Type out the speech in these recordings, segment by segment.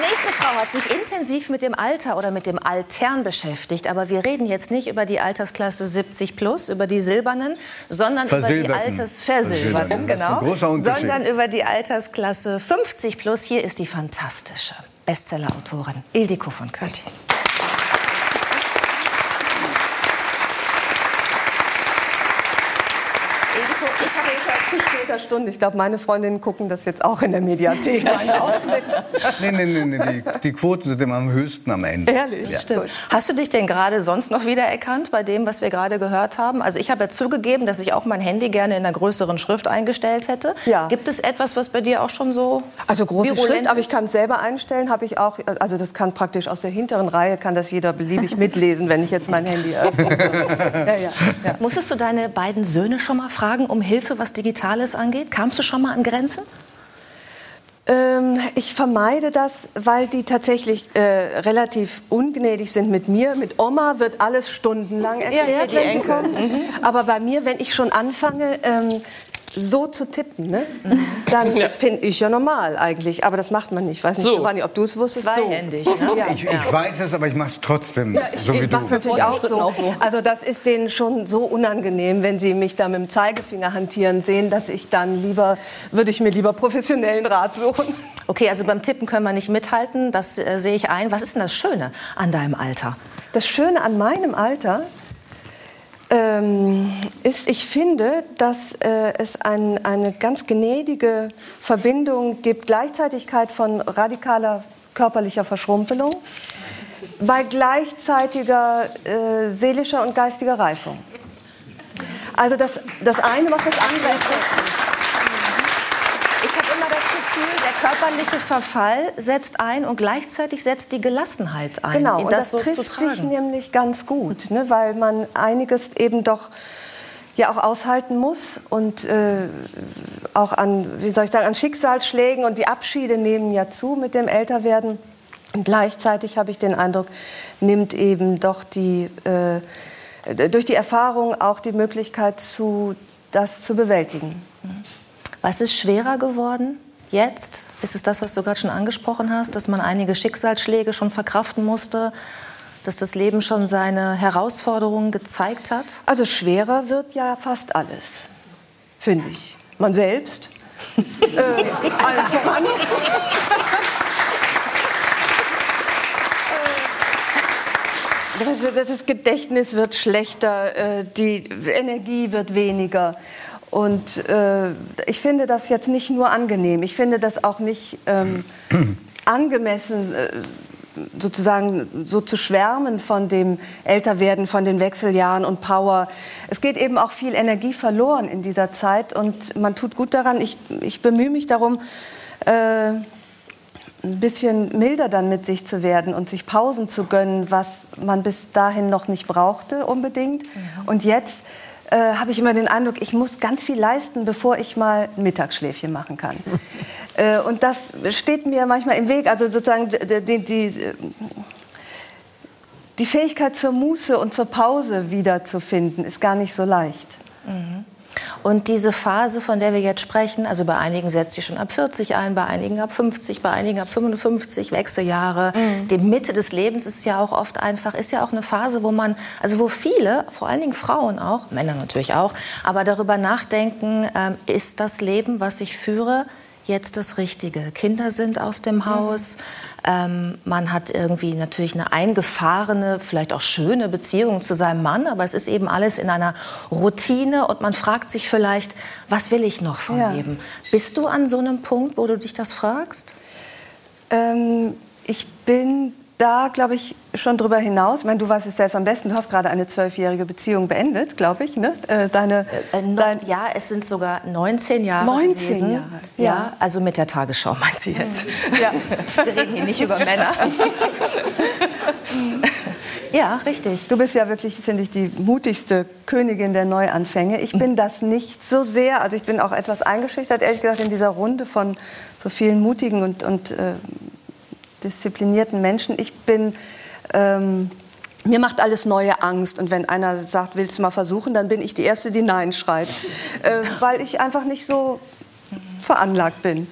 nächste Frau hat sich intensiv mit dem Alter oder mit dem Altern beschäftigt. Aber wir reden jetzt nicht über die Altersklasse 70 plus, über die Silbernen, sondern über die Altersversilberten, genau, sondern über die Altersklasse 50 plus. Hier ist die fantastische Bestsellerautorin Ildiko von Körting. Später Stunde. Ich glaube, meine Freundinnen gucken das jetzt auch in der Mediathek, meine Auftritte. nee, nee, nee. Die, die, Quoten sind immer am höchsten am Ende. Ehrlich? Ja. Stimmt. Hast du dich denn gerade sonst noch wiedererkannt bei dem, was wir gerade gehört haben? Also ich habe ja zugegeben, dass ich auch mein Handy gerne in einer größeren Schrift eingestellt hätte. Ja. Gibt es etwas, was bei dir auch schon so Also große Schrift, aber ich kann es selber einstellen, habe ich auch. Also das kann praktisch aus der hinteren Reihe, kann das jeder beliebig mitlesen, wenn ich jetzt mein Handy öffne. ja, ja, ja. Musstest du deine beiden Söhne schon mal fragen um Hilfe, was Digitales angeht? Kamst du schon mal an Grenzen? Ähm, ich vermeide das, weil die tatsächlich äh, relativ ungnädig sind mit mir. Mit Oma wird alles stundenlang erklärt, ja, wenn sie kommen. Mhm. Aber bei mir, wenn ich schon anfange, ähm, so zu tippen, ne? dann ja. finde ich ja normal eigentlich. Aber das macht man nicht. Ich weiß nicht, so. Giovanni, ob du es wusstest. Zweihändig. So. Ne? Ja. Ich, ich, weiß es, aber ich mache es trotzdem ja, ich, so ich mache es natürlich auch so. auch so. Also das ist denen schon so unangenehm, wenn sie mich da mit dem Zeigefinger hantieren sehen, dass ich dann lieber, würde ich mir lieber professionellen Rat suchen. Okay, also beim Tippen können wir nicht mithalten, das äh, sehe ich ein. Was ist denn das Schöne an deinem Alter? Das Schöne an meinem Alter ähm, ist, ich finde, dass äh, es ein, eine ganz gnädige Verbindung gibt, Gleichzeitigkeit von radikaler körperlicher Verschrumpelung bei gleichzeitiger äh, seelischer und geistiger Reifung. Also das, das eine macht das andere. Körperliche Verfall setzt ein und gleichzeitig setzt die Gelassenheit ein. Genau, und das, das so trifft sich nämlich ganz gut, ne, weil man einiges eben doch ja auch aushalten muss und äh, auch an, wie soll ich sagen, an Schicksalsschlägen und die Abschiede nehmen ja zu mit dem Älterwerden. Und gleichzeitig habe ich den Eindruck, nimmt eben doch die, äh, durch die Erfahrung auch die Möglichkeit zu, das zu bewältigen. Was ist schwerer geworden jetzt? Ist es das, was du gerade schon angesprochen hast, dass man einige Schicksalsschläge schon verkraften musste? Dass das Leben schon seine Herausforderungen gezeigt hat? Also schwerer wird ja fast alles, finde ich. Man selbst. äh, allen voran. Äh, das Gedächtnis wird schlechter, äh, die Energie wird weniger. Und äh, ich finde das jetzt nicht nur angenehm, ich finde das auch nicht ähm, angemessen, äh, sozusagen so zu schwärmen von dem Älterwerden, von den Wechseljahren und Power. Es geht eben auch viel Energie verloren in dieser Zeit und man tut gut daran. Ich, ich bemühe mich darum, äh, ein bisschen milder dann mit sich zu werden und sich Pausen zu gönnen, was man bis dahin noch nicht brauchte unbedingt. Mhm. Und jetzt äh, habe ich immer den Eindruck, ich muss ganz viel leisten, bevor ich mal ein Mittagsschläfchen machen kann. äh, und das steht mir manchmal im Weg. Also sozusagen die, die, die Fähigkeit zur Muße und zur Pause wiederzufinden, ist gar nicht so leicht. Mhm. Und diese Phase, von der wir jetzt sprechen, also bei einigen setzt sie schon ab 40 ein, bei einigen ab 50, bei einigen ab 55, Wechseljahre. Mhm. Die Mitte des Lebens ist ja auch oft einfach, ist ja auch eine Phase, wo man, also wo viele, vor allen Dingen Frauen auch, Männer natürlich auch, aber darüber nachdenken, äh, ist das Leben, was ich führe, jetzt das Richtige. Kinder sind aus dem Haus. Ähm, man hat irgendwie natürlich eine eingefahrene, vielleicht auch schöne Beziehung zu seinem Mann, aber es ist eben alles in einer Routine und man fragt sich vielleicht, was will ich noch vom ja. Leben? Bist du an so einem Punkt, wo du dich das fragst? Ähm, ich bin da, glaube ich, schon drüber hinaus. Ich meine, du weißt es selbst am besten. Du hast gerade eine zwölfjährige Beziehung beendet, glaube ich. Ne? Äh, deine, äh, äh dein ja, es sind sogar 19 Jahre 19 gewesen. Jahre, ja. ja. Also mit der Tagesschau meint sie jetzt. Ja. Wir reden hier nicht über Männer. ja, richtig. Du bist ja wirklich, finde ich, die mutigste Königin der Neuanfänge. Ich bin das nicht so sehr. Also ich bin auch etwas eingeschüchtert, ehrlich gesagt, in dieser Runde von so vielen mutigen und, und äh, disziplinierten Menschen. Ich bin ähm, mir macht alles Neue Angst. Und wenn einer sagt, willst du mal versuchen, dann bin ich die Erste, die Nein schreit. Äh, weil ich einfach nicht so veranlagt bin.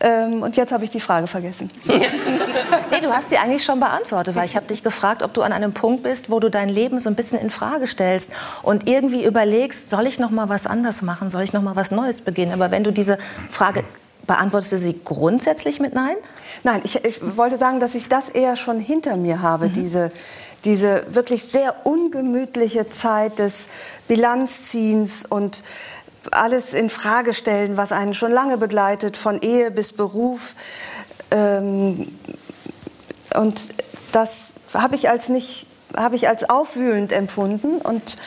Ähm, und jetzt habe ich die Frage vergessen. nee, du hast sie eigentlich schon beantwortet, weil ich habe dich gefragt, ob du an einem Punkt bist, wo du dein Leben so ein bisschen in Frage stellst und irgendwie überlegst, soll ich noch mal was anders machen, soll ich noch mal was Neues beginnen? Aber wenn du diese Frage beantwortest du sie grundsätzlich mit Nein? Nein, ich, ich wollte sagen, dass ich das eher schon hinter mir habe, mhm. diese diese wirklich sehr ungemütliche Zeit des Bilanzziehens und alles in Frage stellen, was einen schon lange begleitet, von Ehe bis Beruf. Ähm, und das habe ich als nicht, habe ich als aufwühlend empfunden und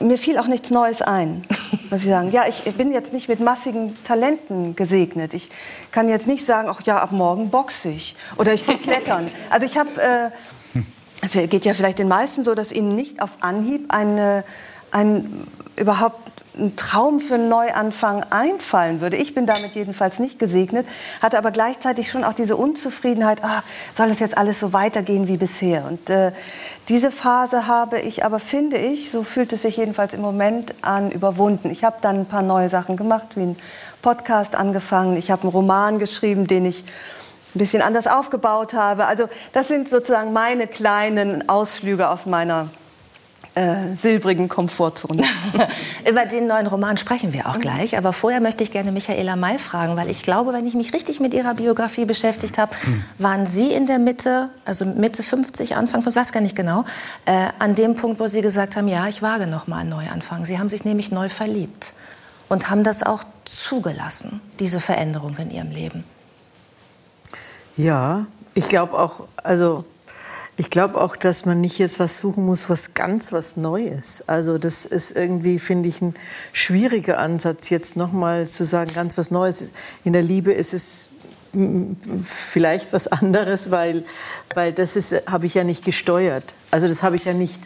mir fiel auch nichts Neues ein, muss ich sagen. Ja, ich bin jetzt nicht mit massigen Talenten gesegnet. Ich kann jetzt nicht sagen, ach ja, ab morgen boxe ich oder ich gehe klettern. Also ich habe, äh, also geht ja vielleicht den meisten so, dass ihnen nicht auf Anhieb eine, ein überhaupt ein Traum für einen Neuanfang einfallen würde. Ich bin damit jedenfalls nicht gesegnet, hatte aber gleichzeitig schon auch diese Unzufriedenheit, ah, soll es jetzt alles so weitergehen wie bisher? Und äh, diese Phase habe ich aber, finde ich, so fühlt es sich jedenfalls im Moment an, überwunden. Ich habe dann ein paar neue Sachen gemacht, wie ein Podcast angefangen, ich habe einen Roman geschrieben, den ich ein bisschen anders aufgebaut habe. Also das sind sozusagen meine kleinen Ausflüge aus meiner äh, silbrigen Komfortzone. Über den neuen Roman sprechen wir auch mhm. gleich. Aber vorher möchte ich gerne Michaela May fragen, weil ich glaube, wenn ich mich richtig mit ihrer Biografie beschäftigt habe, mhm. waren Sie in der Mitte, also Mitte 50, Anfang, ich weiß gar nicht genau, äh, an dem Punkt, wo Sie gesagt haben, ja, ich wage noch mal einen Neuanfang. Sie haben sich nämlich neu verliebt und haben das auch zugelassen, diese Veränderung in Ihrem Leben. Ja, ich glaube auch, also ich glaube auch, dass man nicht jetzt was suchen muss, was ganz was Neues. Also das ist irgendwie, finde ich, ein schwieriger Ansatz, jetzt nochmal zu sagen, ganz was Neues. In der Liebe ist es vielleicht was anderes, weil, weil das habe ich ja nicht gesteuert. Also das habe ich ja nicht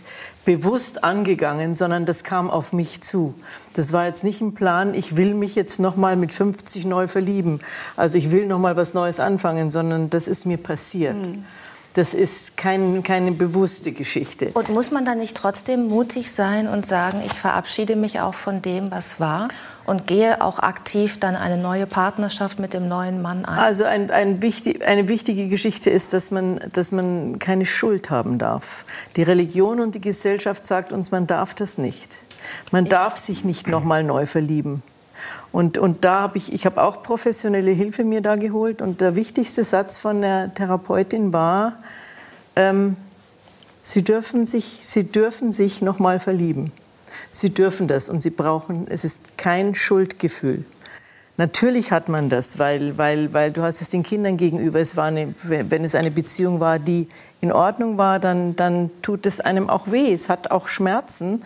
bewusst angegangen, sondern das kam auf mich zu. Das war jetzt nicht ein Plan, ich will mich jetzt noch mal mit 50 neu verlieben. Also ich will noch mal was Neues anfangen, sondern das ist mir passiert. Mhm. Das ist kein, keine bewusste Geschichte. Und muss man dann nicht trotzdem mutig sein und sagen, ich verabschiede mich auch von dem, was war und gehe auch aktiv dann eine neue Partnerschaft mit dem neuen Mann ein? Also ein, ein wichtig, eine wichtige Geschichte ist, dass man, dass man keine Schuld haben darf. Die Religion und die Gesellschaft sagt uns, man darf das nicht. Man darf sich nicht noch mal neu verlieben. Und, und da habe ich, ich habe auch professionelle Hilfe mir da geholt. Und der wichtigste Satz von der Therapeutin war, ähm, Sie dürfen sich, Sie dürfen sich noch mal verlieben. Sie dürfen das und Sie brauchen, es ist kein Schuldgefühl. Natürlich hat man das, weil, weil, weil du hast es den Kindern gegenüber, es war eine, wenn es eine Beziehung war, die in Ordnung war, dann, dann tut es einem auch weh, es hat auch Schmerzen.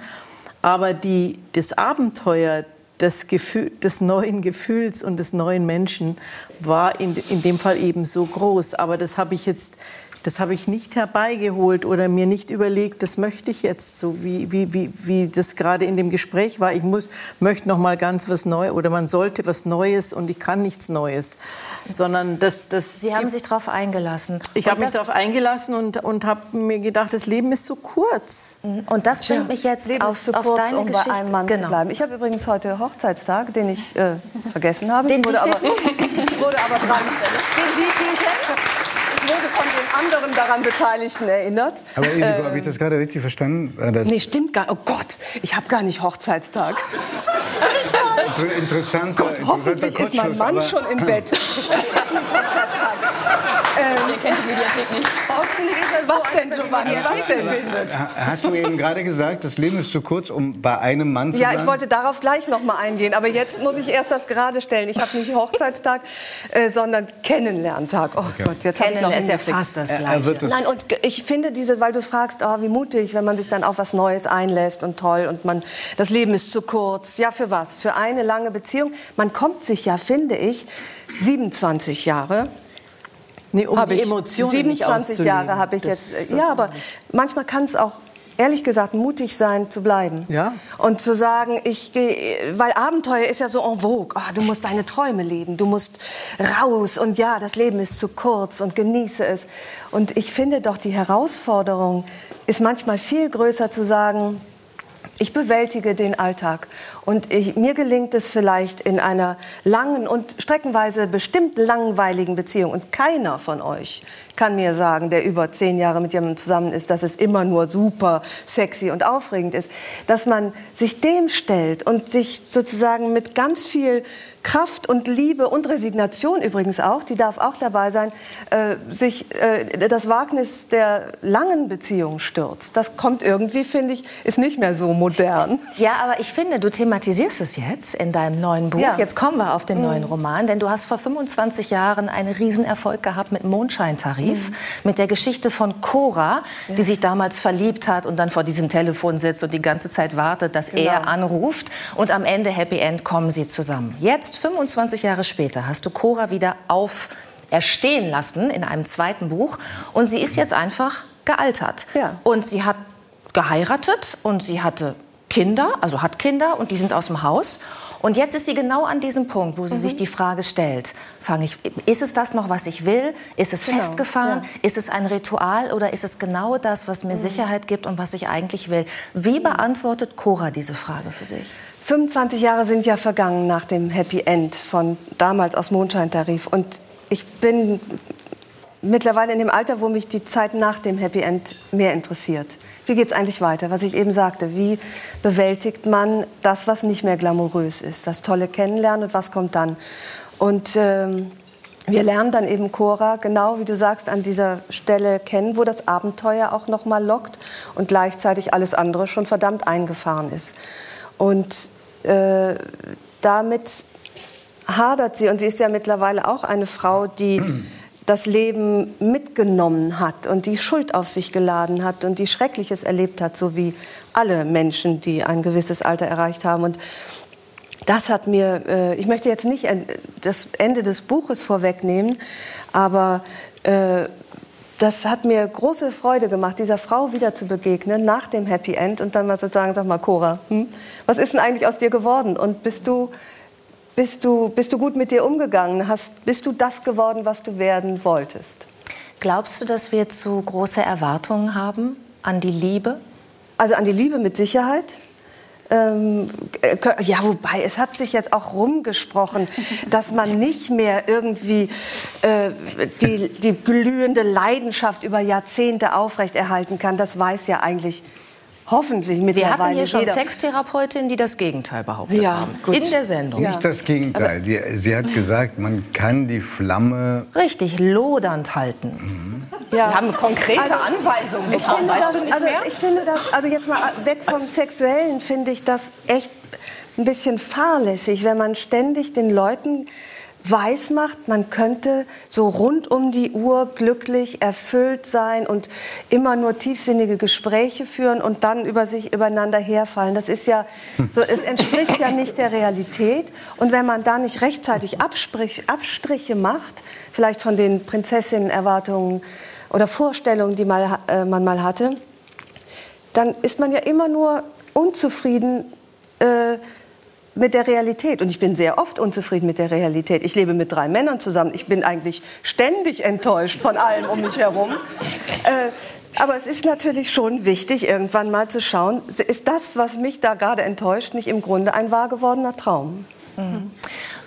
Aber die, das Abenteuer das Gefühl, des neuen Gefühls und des neuen Menschen war in, in dem Fall eben so groß. Aber das habe ich jetzt das habe ich nicht herbeigeholt oder mir nicht überlegt, das möchte ich jetzt so, wie, wie, wie, wie das gerade in dem Gespräch war. Ich muss, möchte noch mal ganz was Neues oder man sollte was Neues und ich kann nichts Neues. Sondern das, das Sie haben sich darauf eingelassen. Ich habe mich darauf eingelassen und, und habe mir gedacht, das Leben ist so kurz. Mhm. Und das bringt mich jetzt Leben auf, auf kurz, deine um Geschichte. bei einem Mann genau. zu bleiben. Ich habe übrigens heute Hochzeitstag, den ich äh, vergessen habe. Den wurde aber, wurde aber dran. Den? Wurde von den anderen daran Beteiligten erinnert. Aber Inigo, ähm, habe ich das gerade richtig verstanden? Das nee, stimmt gar nicht. Oh Gott, ich habe gar nicht Hochzeitstag. Interessanter, Gott, hoffentlich ist mein Mann schon im Bett. Das ist nicht Hochzeitstag. Ähm, Der kennt die Mediathek nicht. Hoffentlich ist so Was denn, Giovanni? Was denn? Findet. Hast du eben gerade gesagt, das Leben ist zu kurz, um bei einem Mann zu ja, sein? Ja, ich wollte darauf gleich noch mal eingehen. Aber jetzt muss ich erst das gerade stellen. Ich habe nicht Hochzeitstag, äh, sondern Kennenlerntag. Oh okay. Gott, jetzt habe ich noch ist ja fast das Gleiche. Nein, und ich finde diese, weil du fragst, oh, wie mutig, wenn man sich dann auf was Neues einlässt und toll und man, das Leben ist zu kurz. Ja, für was? Für eine lange Beziehung. Man kommt sich ja, finde ich, 27 Jahre Nee, um die Emotionen 27 Jahre habe ich das, jetzt. Ja, aber manchmal kann es auch ehrlich gesagt mutig sein zu bleiben ja. und zu sagen, ich gehe, weil Abenteuer ist ja so en vogue. Oh, du musst deine Träume leben, du musst raus und ja, das Leben ist zu kurz und genieße es. Und ich finde doch die Herausforderung ist manchmal viel größer zu sagen, ich bewältige den Alltag. Und ich, mir gelingt es vielleicht in einer langen und streckenweise bestimmt langweiligen Beziehung. Und keiner von euch kann mir sagen, der über zehn Jahre mit jemandem zusammen ist, dass es immer nur super sexy und aufregend ist. Dass man sich dem stellt und sich sozusagen mit ganz viel Kraft und Liebe und Resignation übrigens auch, die darf auch dabei sein, äh, sich äh, das Wagnis der langen Beziehung stürzt. Das kommt irgendwie, finde ich, ist nicht mehr so modern. Ja, aber ich finde, du thematisierst es jetzt in deinem neuen Buch. Ja. Jetzt kommen wir auf den neuen mhm. Roman, denn du hast vor 25 Jahren einen Riesenerfolg gehabt mit Mondscheintarif, mhm. mit der Geschichte von Cora, ja. die sich damals verliebt hat und dann vor diesem Telefon sitzt und die ganze Zeit wartet, dass genau. er anruft und am Ende Happy End kommen sie zusammen. Jetzt 25 Jahre später hast du Cora wieder auferstehen lassen in einem zweiten Buch und sie ist jetzt einfach gealtert. Ja. Und sie hat geheiratet und sie hatte Kinder, also hat Kinder und die sind aus dem Haus. Und jetzt ist sie genau an diesem Punkt, wo sie mhm. sich die Frage stellt, fange ich, ist es das noch, was ich will? Ist es genau, festgefahren? Ja. Ist es ein Ritual oder ist es genau das, was mir mhm. Sicherheit gibt und was ich eigentlich will? Wie beantwortet Cora diese Frage für sich? 25 Jahre sind ja vergangen nach dem Happy End von damals aus Mondscheintarif. Und ich bin mittlerweile in dem Alter, wo mich die Zeit nach dem Happy End mehr interessiert. Wie geht es eigentlich weiter? Was ich eben sagte, wie bewältigt man das, was nicht mehr glamourös ist? Das tolle Kennenlernen und was kommt dann? Und ähm, wir lernen dann eben Cora genau, wie du sagst, an dieser Stelle kennen, wo das Abenteuer auch noch mal lockt und gleichzeitig alles andere schon verdammt eingefahren ist. Und äh, damit hadert sie. Und sie ist ja mittlerweile auch eine Frau, die das Leben mitgenommen hat und die Schuld auf sich geladen hat und die Schreckliches erlebt hat, so wie alle Menschen, die ein gewisses Alter erreicht haben. Und das hat mir, äh, ich möchte jetzt nicht das Ende des Buches vorwegnehmen, aber äh, das hat mir große Freude gemacht, dieser Frau wieder zu begegnen nach dem Happy End und dann mal sozusagen, sag mal, Cora, hm, was ist denn eigentlich aus dir geworden? Und bist du, bist du, bist du gut mit dir umgegangen? Hast, bist du das geworden, was du werden wolltest? Glaubst du, dass wir zu große Erwartungen haben an die Liebe? Also an die Liebe mit Sicherheit. Ähm, äh, ja, wobei es hat sich jetzt auch rumgesprochen, dass man nicht mehr irgendwie äh, die, die glühende Leidenschaft über Jahrzehnte aufrechterhalten kann. Das weiß ja eigentlich hoffentlich mittlerweile Wir hatten hier schon jeder. Sextherapeutinnen, die das Gegenteil behauptet ja, haben. Gut. In der Sendung. Nicht das Gegenteil. Die, sie hat gesagt, man kann die Flamme... Richtig, lodernd halten. Mhm. Ja. Wir haben konkrete also, Anweisungen ich Finde weißt das, also, ich finde das, also jetzt mal weg vom Sexuellen, finde ich das echt ein bisschen fahrlässig, wenn man ständig den Leuten weiß macht, man könnte so rund um die Uhr glücklich, erfüllt sein und immer nur tiefsinnige Gespräche führen und dann über sich übereinander herfallen. Das ist ja so, es entspricht ja nicht der Realität. Und wenn man da nicht rechtzeitig Abstrich, Abstriche macht, vielleicht von den Prinzessinnenerwartungen oder Vorstellungen, die mal, äh, man mal hatte, dann ist man ja immer nur unzufrieden. Äh, mit der Realität. Und ich bin sehr oft unzufrieden mit der Realität. Ich lebe mit drei Männern zusammen. Ich bin eigentlich ständig enttäuscht von allem um mich herum. Äh, aber es ist natürlich schon wichtig, irgendwann mal zu schauen, ist das, was mich da gerade enttäuscht, nicht im Grunde ein wahr gewordener Traum? Mhm.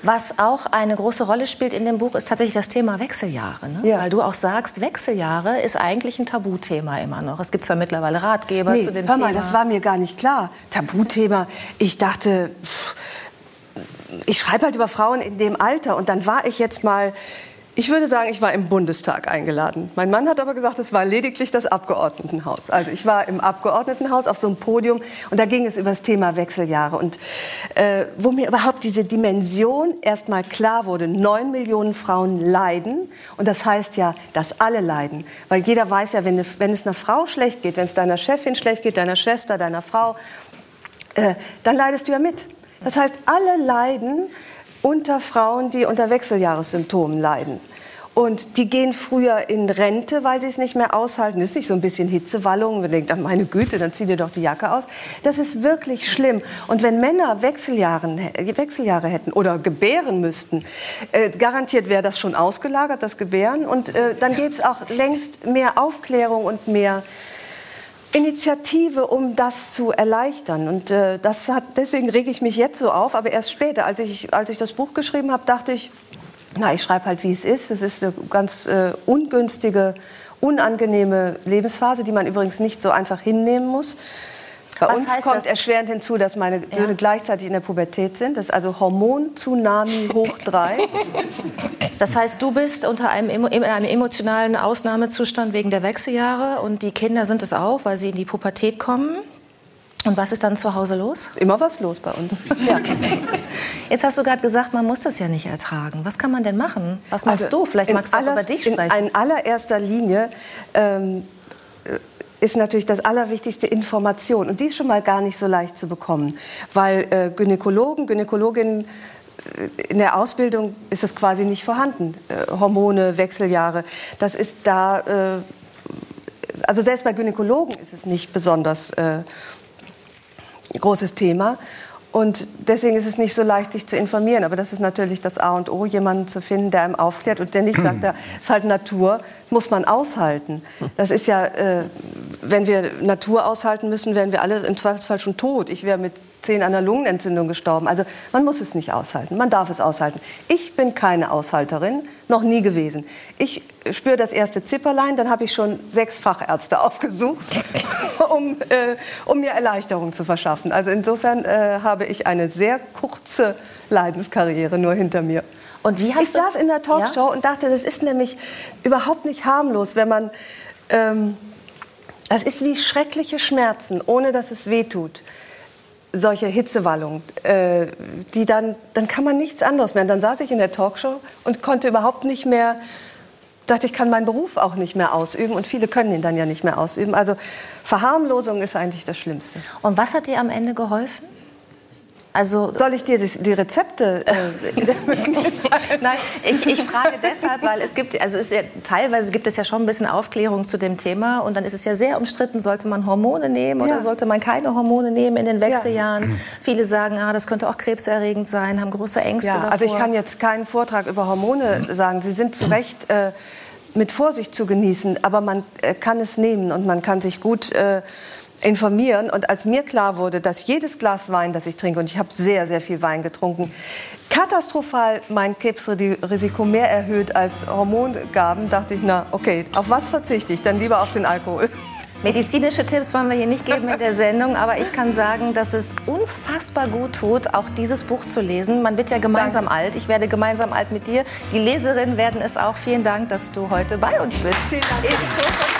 Was auch eine große Rolle spielt in dem Buch, ist tatsächlich das Thema Wechseljahre. Ne? Ja. Weil du auch sagst, Wechseljahre ist eigentlich ein Tabuthema immer noch. Es gibt zwar mittlerweile Ratgeber nee, zu dem hör Thema. Mal, das war mir gar nicht klar. Tabuthema. Ich dachte, ich schreibe halt über Frauen in dem Alter. Und dann war ich jetzt mal ich würde sagen, ich war im Bundestag eingeladen. Mein Mann hat aber gesagt, es war lediglich das Abgeordnetenhaus. Also ich war im Abgeordnetenhaus auf so einem Podium und da ging es über das Thema Wechseljahre. Und äh, wo mir überhaupt diese Dimension erst mal klar wurde, neun Millionen Frauen leiden. Und das heißt ja, dass alle leiden. Weil jeder weiß ja, wenn, wenn es einer Frau schlecht geht, wenn es deiner Chefin schlecht geht, deiner Schwester, deiner Frau, äh, dann leidest du ja mit. Das heißt, alle leiden unter Frauen, die unter Wechseljahressymptomen leiden. Und die gehen früher in Rente, weil sie es nicht mehr aushalten. Das ist nicht so ein bisschen Hitzewallung. Man denkt, ach meine Güte, dann zieh dir doch die Jacke aus. Das ist wirklich schlimm. Und wenn Männer Wechseljahre, Wechseljahre hätten oder gebären müssten, äh, garantiert wäre das schon ausgelagert, das Gebären. Und äh, dann gäbe es auch längst mehr Aufklärung und mehr Initiative, um das zu erleichtern. Und äh, das hat, deswegen rege ich mich jetzt so auf, aber erst später. Als ich, als ich das Buch geschrieben habe, dachte ich, na, ich schreibe halt, wie es ist. Es ist eine ganz äh, ungünstige, unangenehme Lebensphase, die man übrigens nicht so einfach hinnehmen muss. Bei Was uns kommt das? erschwerend hinzu, dass meine Söhne gleichzeitig in der Pubertät sind. Das ist also Hormon-Tsunami hoch drei. Das heißt, du bist unter einem, in einem emotionalen Ausnahmezustand wegen der Wechseljahre und die Kinder sind es auch, weil sie in die Pubertät kommen. Und was ist dann zu Hause los? Immer was los bei uns. Jetzt hast du gerade gesagt, man muss das ja nicht ertragen. Was kann man denn machen? Was machst Also du? Vielleicht in magst du auch aller- über dich In sprechen. in allererster Linie ähm, äh, ist natürlich das Allerwichtigste Information. Und die ist schon mal gar nicht so leicht zu bekommen. Weil äh, Gynäkologen, Gynäkologinnen äh, in der Ausbildung ist es quasi nicht vorhanden. Äh, Hormone, Wechseljahre, das ist da, äh, also selbst bei Gynäkologen ist es nicht besonders äh, großes Thema. Und deswegen ist es nicht so leicht, sich zu informieren. Aber das ist natürlich das A und O, jemanden zu finden, der einem aufklärt und der nicht sagt, das ist halt Natur, muss man aushalten. Das ist ja, äh, wenn wir Natur aushalten müssen, wären wir alle im Zweifelsfall schon tot. Ich wäre mit zehn an einer Lungenentzündung gestorben. Also man muss es nicht aushalten, man darf es aushalten. Ich bin keine Aushalterin, noch nie gewesen. Ich spüre das erste Zipperlein, dann habe ich schon sechs Fachärzte aufgesucht, um, äh, um mir Erleichterung zu verschaffen. Also insofern äh, habe ich eine sehr kurze Leidenskarriere nur hinter mir. Und wie hast ich du- saß in der Talkshow Ja? und dachte, das ist nämlich überhaupt nicht harmlos, wenn man... Ähm, das ist wie schreckliche Schmerzen, ohne dass es weh tut. Solche Hitzewallungen, äh, die dann, dann kann man nichts anderes mehr. Und dann saß ich in der Talkshow und konnte überhaupt nicht mehr, dachte, ich kann meinen Beruf auch nicht mehr ausüben und viele können ihn dann ja nicht mehr ausüben. Also Verharmlosung ist eigentlich das Schlimmste. Und was hat dir am Ende geholfen? Also Soll ich dir die, die Rezepte? Äh, Nein, ich, ich frage deshalb, weil es gibt, also es ja, teilweise gibt es ja schon ein bisschen Aufklärung zu dem Thema und dann ist es ja sehr umstritten, sollte man Hormone nehmen oder Ja. sollte man keine Hormone nehmen in den Wechseljahren. Viele sagen, ah, das könnte auch krebserregend sein, haben große Ängste Ja, davor. also ich kann jetzt keinen Vortrag über Hormone sagen. Sie sind zu Recht äh, mit Vorsicht zu genießen, aber man äh, kann es nehmen und man kann sich gut äh, informieren. Und als mir klar wurde, dass jedes Glas Wein, das ich trinke, und ich habe sehr, sehr viel Wein getrunken, katastrophal mein Krebsrisiko mehr erhöht als Hormongaben, dachte ich, na okay, auf was verzichte ich? Dann lieber auf den Alkohol. Medizinische Tipps wollen wir hier nicht geben in der Sendung, aber ich kann sagen, dass es unfassbar gut tut, auch dieses Buch zu lesen. Man wird ja gemeinsam alt. Ich werde gemeinsam alt mit dir. Die Leserinnen werden es auch. Vielen Dank, dass du heute bei uns bist. Vielen Dank.